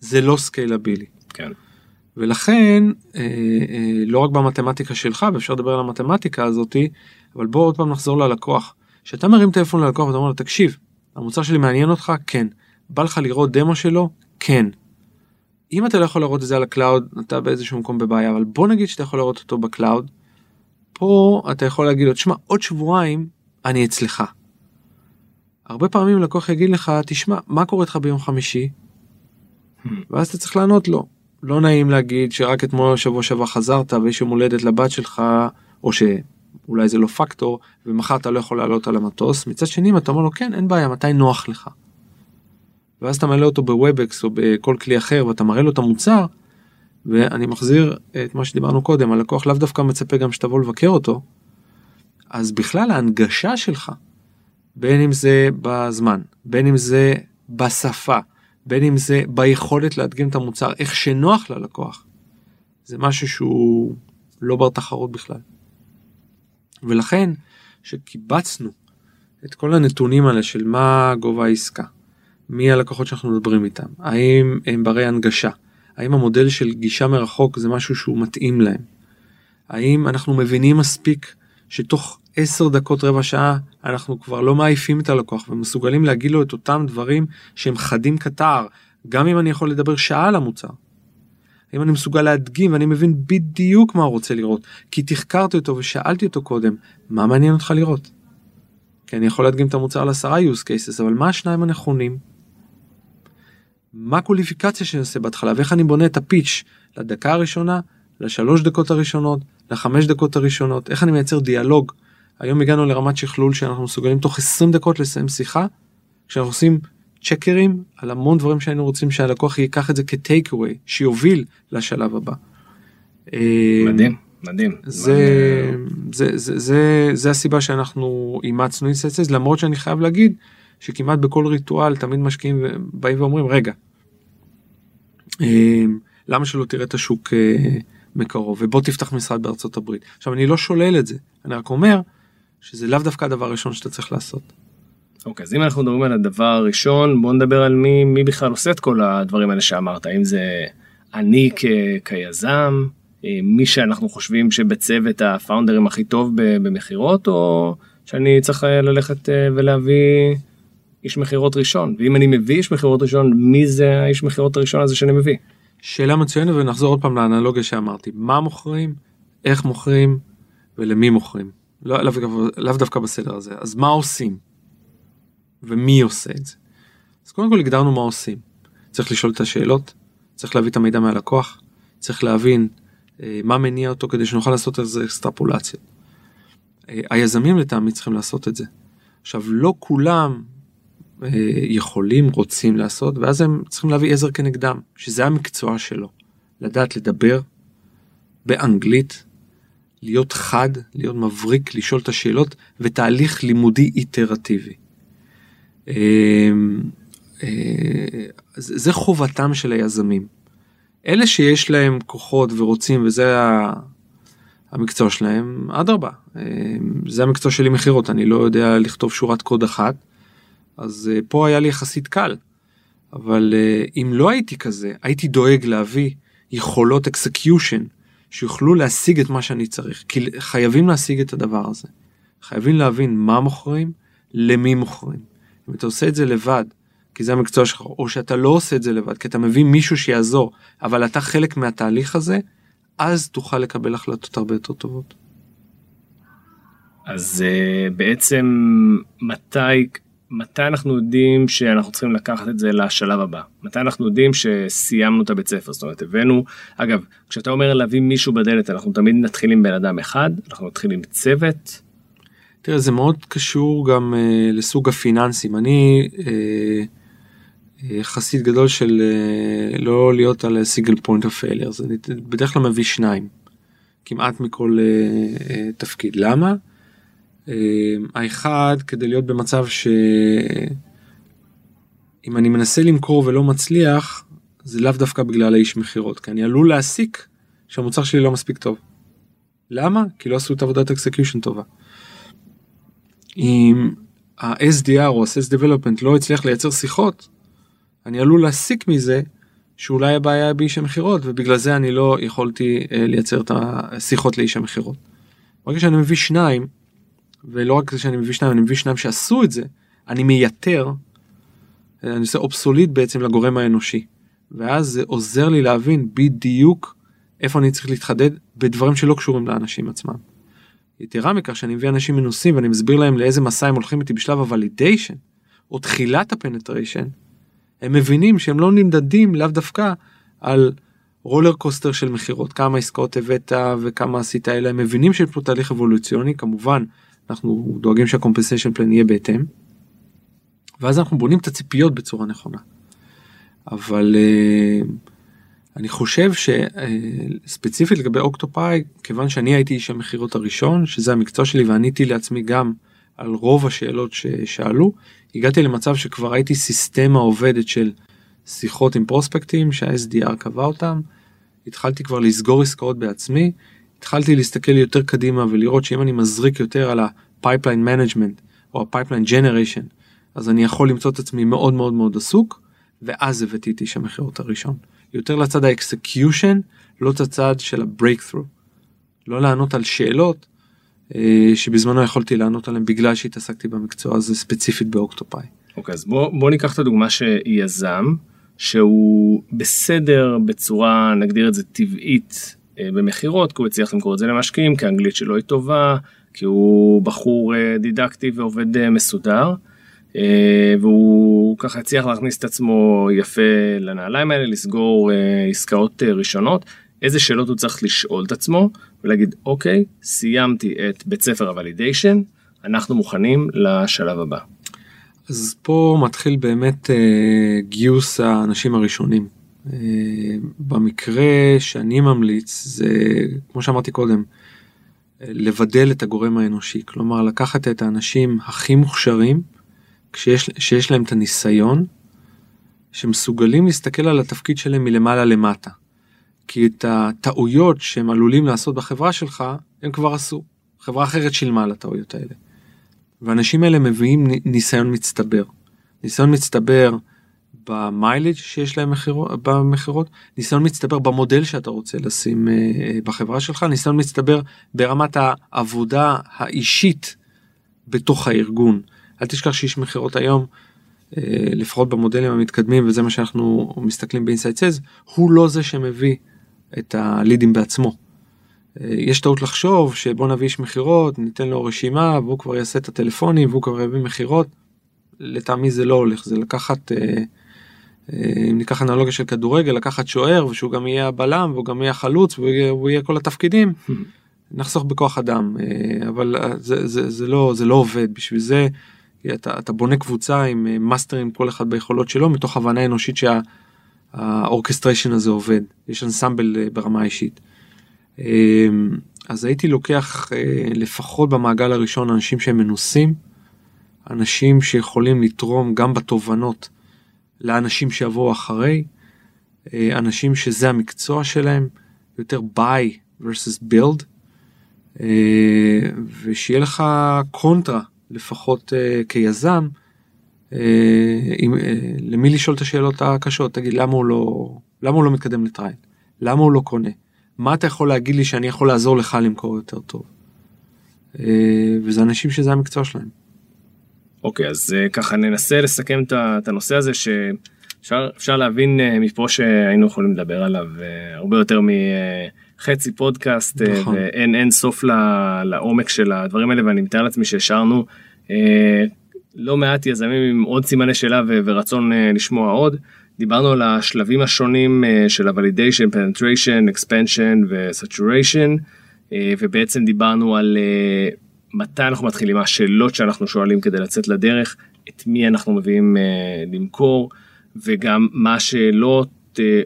זה לא scalable. כן. ולכן אה, אה, לא רק במתמטיקה שלך ואפשר לדבר על המתמטיקה הזאתי אבל בוא עוד פעם נחזור ללקוח. כשאתה מרים טלפון ללקוח ואתה אומר לו תקשיב המוצר שלי מעניין אותך כן בא לך לראות דמו שלו כן. אם אתה לא יכול לראות את זה על ה cloud אתה באיזשהו מקום בבעיה אבל בוא נגיד שאתה יכול לראות אותו ב cloud. פה אתה יכול להגיד לו תשמע עוד שבועיים אני אצלך. הרבה פעמים לקוח יגיד לך תשמע מה קורה איתך ביום חמישי. Hmm. ואז אתה צריך לענות לו לא נעים להגיד שרק אתמול שבוע שעבר חזרת ויש יום הולדת לבת שלך או שאולי זה לא פקטור ומחר אתה לא יכול לעלות על המטוס מצד שני אתה אומר לו כן אין בעיה מתי נוח לך. ואז אתה מעלה אותו ב Webex או בכל כלי אחר ואתה מראה לו את המוצר. ואני מחזיר את מה שדיברנו קודם הלקוח לאו דווקא מצפה גם שתבוא לבקר אותו. אז בכלל ההנגשה שלך בין אם זה בזמן בין אם זה בשפה בין אם זה ביכולת להדגים את המוצר איך שנוח ללקוח. זה משהו שהוא לא בר תחרות בכלל. ולכן שקיבצנו את כל הנתונים האלה של מה גובה העסקה, מי הלקוחות שאנחנו מדברים איתם, האם הם ברי הנגשה, האם המודל של גישה מרחוק זה משהו שהוא מתאים להם, האם אנחנו מבינים מספיק שתוך 10 דקות רבע שעה אנחנו כבר לא מעיפים את הלקוח ומסוגלים להגיד לו את אותם דברים שהם חדים קטר גם אם אני יכול לדבר שעה על המוצר. אם אני מסוגל להדגים ואני מבין בדיוק מה הוא רוצה לראות כי תחקרתי אותו ושאלתי אותו קודם מה מעניין אותך לראות. כי אני יכול להדגים את המוצר על עשרה use cases אבל מה השניים הנכונים. מה הקוליפיקציה שאני עושה בהתחלה ואיך אני בונה את הפיץ' לדקה הראשונה לשלוש דקות הראשונות, לחמש דקות הראשונות, איך אני מייצר דיאלוג. היום הגענו לרמת שכלול שאנחנו מסוגלים תוך 20 דקות לסיים שיחה, כשאנחנו עושים צ'קרים על המון דברים שהיינו רוצים שהלקוח ייקח את זה כטייק אווי, שיוביל לשלב הבא. מדהים. מדהים. זה, זה, זה, זה, זה הסיבה שאנחנו אימצנו אינסטנציות, למרות שאני חייב להגיד שכמעט בכל ריטואל תמיד משקיעים באים ואומרים רגע, אמ, למה שלא תראה את השוק אה, מקרוב ובוא תפתח משרד בארצות הברית. עכשיו אני לא שולל את זה, אני רק אומר שזה לאו דווקא הדבר הראשון שאתה צריך לעשות. אוקיי, אז אם אנחנו מדברים על הדבר הראשון, בוא נדבר על מי, מי בכלל עושה את כל הדברים האלה שאמרת, האם זה אני כ, כיזם, אה, מי שאנחנו חושבים שבצוות הפאונדרים הכי טוב במכירות, או שאני צריך אה, ללכת ולהביא איש מכירות ראשון, ואם אני מביא איש מכירות ראשון, מי זה האיש מכירות הראשון הזה שאני מביא? שאלה מצוינת ונחזור עוד פעם לאנלוגיה שאמרתי, מה מוכרים, איך מוכרים ולמי מוכרים. לא, לאו, לא דווקא בסדר הזה. אז מה עושים? ומי עושה את זה? אז קודם כל הגדרנו מה עושים. צריך לשאול את השאלות, צריך להביא את המידע מהלקוח, צריך להבין אה, מה מניע אותו כדי שנוכל לעשות איזה אקסטרפולציות. אה, היזמים לטעמי צריכים לעשות את זה. עכשיו לא כולם אה, יכולים, רוצים לעשות, ואז הם צריכים להביא עזר כנגדם, שזה המקצוע שלו. לדעת לדבר באנגלית, להיות חד, להיות מבריק, לשאול את השאלות, ותהליך לימודי איטרטיבי. אה, אה, זה חובתם של היזמים. אלה שיש להם כוחות ורוצים, וזה המקצוע שלהם, אדרבה. זה המקצוע שלי מכירות, אני לא יודע לכתוב שורת קוד אחת. אז uh, פה היה לי יחסית קל. אבל uh, אם לא הייתי כזה, הייתי דואג להביא יכולות execution שיוכלו להשיג את מה שאני צריך. כי חייבים להשיג את הדבר הזה. חייבים להבין מה מוכרים, למי מוכרים. אם אתה עושה את זה לבד, כי זה המקצוע שלך, או שאתה לא עושה את זה לבד, כי אתה מביא מישהו שיעזור, אבל אתה חלק מהתהליך הזה, אז תוכל לקבל החלטות הרבה יותר טובות. אז uh, בעצם מתי מתי אנחנו יודעים שאנחנו צריכים לקחת את זה לשלב הבא? מתי אנחנו יודעים שסיימנו את הבית ספר? זאת אומרת, הבאנו, אגב, כשאתה אומר להביא מישהו בדלת, אנחנו תמיד נתחיל עם בן אדם אחד, אנחנו נתחיל עם צוות. תראה, זה מאוד קשור גם uh, לסוג הפיננסים. אני uh, חסיד גדול של uh, לא להיות על single point of failure, אני בדרך כלל מביא שניים, כמעט מכל uh, uh, תפקיד. למה? אמ, האחד כדי להיות במצב שאם אני מנסה למכור ולא מצליח זה לאו דווקא בגלל האיש מכירות כי אני עלול להסיק שהמוצר שלי לא מספיק טוב. למה? כי לא עשו את עבודת execution טובה. אם ה-SDR או ה-Sales Development לא הצליח לייצר שיחות, אני עלול להסיק מזה שאולי הבעיה באיש המכירות ובגלל זה אני לא יכולתי אה, לייצר את השיחות לאיש המכירות. ברגע שאני מביא שניים ולא רק זה שאני מביא שניים, אני מביא שניים שעשו את זה, אני מייתר, אני עושה obsolete בעצם לגורם האנושי. ואז זה עוזר לי להבין בדיוק איפה אני צריך להתחדד בדברים שלא קשורים לאנשים עצמם. יתרה מכך שאני מביא אנשים מנוסים ואני מסביר להם לאיזה מסע הם הולכים איתי בשלב ה validation או תחילת ה penetration, הם מבינים שהם לא נמדדים לאו דווקא על roller coaster של מכירות, כמה עסקאות הבאת וכמה עשית, אלא הם מבינים שיש פה תהליך אבולוציוני, כמובן אנחנו דואגים שה compensation plan יהיה בהתאם. ואז אנחנו בונים את הציפיות בצורה נכונה. אבל uh, אני חושב שספציפית uh, לגבי אוקטופאי, כיוון שאני הייתי איש המכירות הראשון, שזה המקצוע שלי ועניתי לעצמי גם על רוב השאלות ששאלו, הגעתי למצב שכבר הייתי סיסטמה עובדת של שיחות עם prospect ים שה-SDR קבע אותם, התחלתי כבר לסגור עסקאות בעצמי, התחלתי להסתכל יותר קדימה ולראות שאם אני מזריק יותר על ה-pipeline management או ה-pipeline generation, אז אני יכול למצוא את עצמי מאוד מאוד מאוד עסוק, ואז הבאתי את איש המכירות הראשון. יותר לצד ה-execution, לא את הצד של ה-breakthrough. לא לענות על שאלות אה, שבזמנו יכולתי לענות עליהן בגלל שהתעסקתי במקצוע הזה ספציפית באוקטופאי. אוקיי, okay, אז בוא, בוא ניקח את הדוגמה שיזם, שהוא בסדר בצורה, נגדיר את זה טבעית, במכירות, כי הוא הצליח למכור את זה למשקיעים, כי האנגלית שלו היא טובה, כי הוא בחור אה, דידקטי ועובד אה, מסודר, והוא ככה הצליח להכניס את עצמו יפה לנעליים האלה, לסגור עסקאות ראשונות. איזה שאלות הוא צריך לשאול את עצמו ולהגיד אוקיי סיימתי את בית ספר הוולידיישן אנחנו מוכנים לשלב הבא. אז פה מתחיל באמת אה, גיוס האנשים הראשונים. אה, במקרה שאני ממליץ זה כמו שאמרתי קודם אה, לבדל את הגורם האנושי כלומר לקחת את האנשים הכי מוכשרים כשיש, שיש להם את הניסיון שמסוגלים להסתכל על התפקיד שלהם מלמעלה למטה. כי את הטעויות שהם עלולים לעשות בחברה שלך הם כבר עשו. חברה אחרת שילמה על הטעויות האלה. והאנשים האלה מביאים ניסיון מצטבר. ניסיון מצטבר ב mileage שיש להם במכירות, ניסיון מצטבר במודל שאתה רוצה לשים אה, בחברה שלך, ניסיון מצטבר ברמת העבודה האישית בתוך הארגון. אל תשכח שאיש מכירות היום, אה, לפחות במודלים המתקדמים וזה מה שאנחנו מסתכלים ב inside sales, הוא לא זה שמביא את הלידים בעצמו. אה, יש טעות לחשוב שבוא נביא איש מכירות, ניתן לו רשימה והוא כבר יעשה את הטלפונים והוא כבר יביא מכירות. לטעמי זה לא הולך, זה לקחת, אה, אה, אם ניקח אנלוגיה של כדורגל, לקחת שוער ושהוא גם יהיה הבלם והוא גם יהיה החלוץ והוא יהיה, יהיה כל התפקידים. נחסוך בכוח אדם, אבל זה, זה, זה, לא, זה לא עובד, בשביל זה אתה, אתה בונה קבוצה עם מאסטרים כל אחד ביכולות שלו מתוך הבנה אנושית שהאורקסטריישן הזה עובד, יש אנסמבל ברמה האישית. אמ, אז הייתי לוקח אה, לפחות במעגל הראשון אנשים שהם מנוסים, אנשים שיכולים לתרום גם בתובנות לאנשים שיבואו אחרי, אה, אנשים שזה המקצוע שלהם, יותר buy versus build, אה, ושיהיה לך קונטרה, לפחות כיזם, למי לשאול את השאלות הקשות, תגיד למה הוא לא, למה הוא לא מתקדם לטריין, למה הוא לא קונה. מה אתה יכול להגיד לי שאני יכול לעזור לך למכור יותר טוב. אה, וזה אנשים שזה המקצוע שלהם. אוקיי אז אה, ככה ננסה לסכם את הנושא הזה שאפשר להבין אה, מפה שהיינו יכולים לדבר עליו הרבה יותר מחצי פודקאסט נכון. ואין אין סוף לעומק של הדברים האלה ואני מתאר לעצמי שהשארנו לא מעט יזמים עם עוד סימני שאלה ורצון לשמוע עוד. דיברנו על השלבים השונים אה, של ה-Validation, Penetration, Expansion ו-Saturation, אה, ובעצם דיברנו על אה, מתי אנחנו מתחילים, מה השאלות שאנחנו שואלים כדי לצאת לדרך, את מי אנחנו מביאים למכור, וגם מה השאלות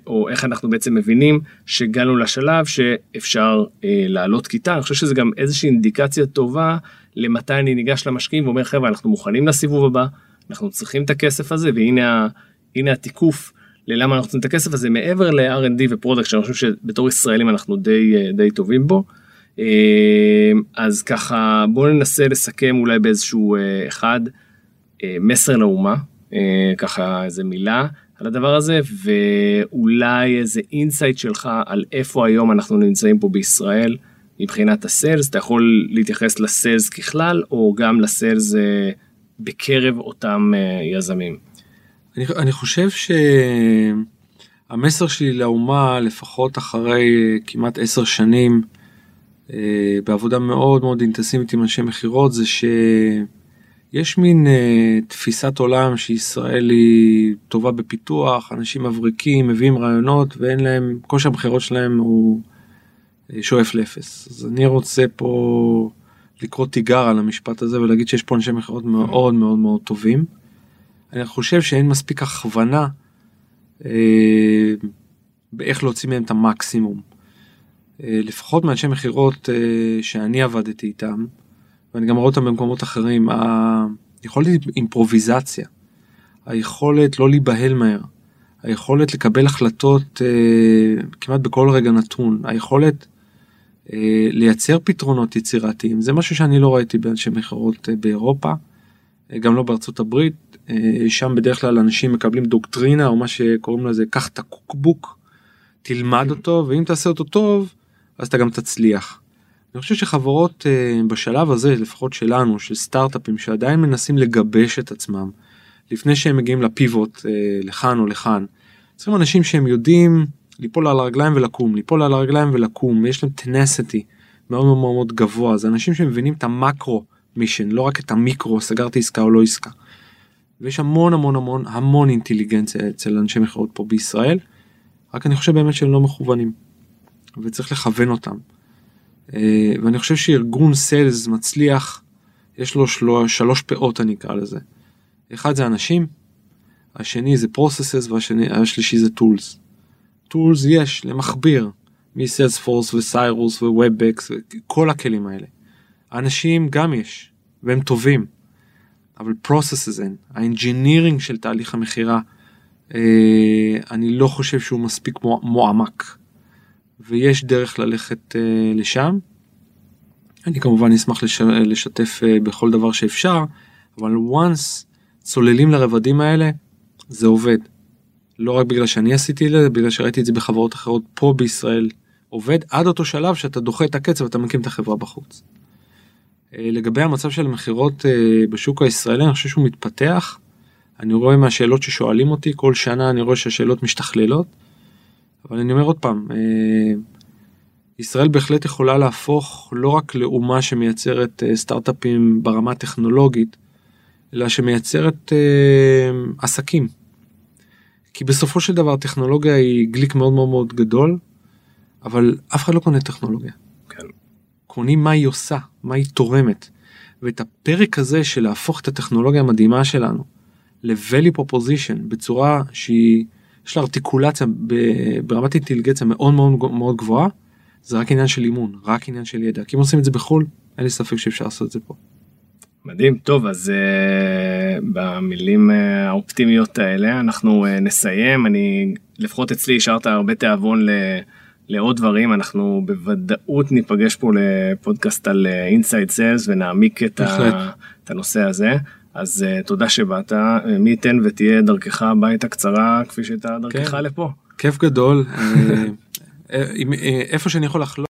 או איך אנחנו בעצם מבינים שהגענו לשלב שאפשר לעלות כיתה, אני חושב שזה גם איזושהי אינדיקציה טובה למתי אני ניגש למשקיעים ואומר חבר'ה אנחנו מוכנים לסיבוב הבא, אנחנו צריכים את הכסף הזה והנה הנה התיקוף ללמה אנחנו צריכים את הכסף הזה מעבר ל-R&D ו product שאני חושב שבתור ישראלים אנחנו די אה, די טובים בו. אה, אז ככה בואו ננסה לסכם אולי באיזשהו אה, אחד מסר לאומה ככה איזה מילה על הדבר הזה ואולי איזה insight שלך על איפה היום אנחנו נמצאים פה בישראל מבחינת הסיילס אתה יכול להתייחס לסיילס ככלל או גם לסיילס בקרב אותם יזמים. אני, אני חושב שהמסר שלי לאומה, לפחות אחרי כמעט עשר שנים, אה, בעבודה מאוד מאוד אינטנסיבית עם אנשי מכירות, זה שיש מין אה, תפיסת עולם שישראל היא טובה בפיתוח, אנשים מבריקים, מביאים רעיונות ואין להם, כושר הבחירות שלהם הוא אה, שואף לאפס. אז אני רוצה פה לקרוא תיגר על המשפט הזה ולהגיד שיש פה אנשי מכירות מאוד מאוד מאוד טובים. אני חושב שאין מספיק הכוונה אה, באיך להוציא מהם את המקסימום. אה, לפחות מאנשי מכירות אה, שאני עבדתי איתם, ואני גם רואה אותם במקומות אחרים, היכולת אימפרוביזציה, היכולת לא להיבהל מהר, היכולת לקבל החלטות אה, כמעט בכל רגע נתון, היכולת לייצר פתרונות יצירתיים, זה משהו שאני לא ראיתי באנשי מכירות באירופה, גם לא בארצות הברית, שם בדרך כלל אנשים מקבלים דוקטרינה או מה שקוראים לזה קח את הקוקבוק תלמד אותו ואם תעשה אותו טוב אז אתה גם תצליח. אני חושב שחברות אה, בשלב הזה לפחות שלנו של סטארט-אפים שעדיין מנסים לגבש את עצמם לפני שהם מגיעים לפיבוט אה, לכאן או לכאן. צריכים אנשים שהם יודעים ליפול על הרגליים ולקום ליפול על הרגליים ולקום יש להם טנסטי מאוד מאוד מאוד גבוה זה אנשים שמבינים את המקרו מישן לא רק את המיקרו סגרתי עסקה או לא עסקה. ויש המון המון המון המון אינטליגנציה אצל אנשי מכירות פה בישראל, רק אני חושב באמת שהם לא מכוונים. וצריך לכוון אותם. אה, ואני חושב שארגון סיילס מצליח, יש לו שלו, שלוש פאות אני אקרא לזה. אחד זה אנשים, השני זה processes והשלישי זה tools. tools יש למכביר מ Salesforce וסיירוס ו Webex וכל הכלים האלה. האנשים גם יש והם טובים אבל processes אין ה engineering של תהליך המכירה אה, אני לא חושב שהוא מספיק מועמק ויש דרך ללכת אה, לשם. אני כמובן אשמח לש, לשתף אה, בכל דבר שאפשר אבל once צוללים לרבדים האלה זה עובד. לא רק בגלל שאני עשיתי את זה, בגלל שראיתי את זה בחברות אחרות פה בישראל עובד עד אותו שלב שאתה דוחה את הקצב ואתה מקים את החברה בחוץ. אה, לגבי המצב של המכירות אה, בשוק הישראלי אני חושב שהוא מתפתח. אני רואה מהשאלות ששואלים אותי כל שנה אני רואה שהשאלות משתכללות. אבל אני אומר עוד פעם אה, ישראל בהחלט יכולה להפוך לא רק לאומה שמייצרת סטארט-אפים ברמה הטכנולוגית אלא שמייצרת עסקים. כי בסופו של דבר טכנולוגיה היא גליק מאוד מאוד מאוד גדול אבל אף אחד לא קונה טכנולוגיה. כן. קונים מה היא עושה, מה היא תורמת. ואת הפרק הזה של להפוך את הטכנולוגיה המדהימה שלנו ל-value proposition בצורה שהיא, יש לה ארטיקולציה ברמת אינטליגנציה מאוד מאוד מאוד גבוהה, זה רק עניין של אימון, רק עניין של ידע. כי אם עושים את זה בחו"ל, אין לי ספק שאפשר לעשות את זה פה. מדהים, טוב, אז uh, במילים uh, האופטימיות האלה אנחנו uh, נסיים. אני, לפחות אצלי השארת הרבה תיאבון ל... לעוד דברים אנחנו בוודאות ניפגש פה לפודקאסט על אינסייד סיילס ונעמיק את, ה, את הנושא הזה אז uh, תודה שבאת מי ייתן ותהיה דרכך הביתה קצרה כפי שהייתה דרכך כן. לפה. כיף גדול איפה שאני יכול לחלום.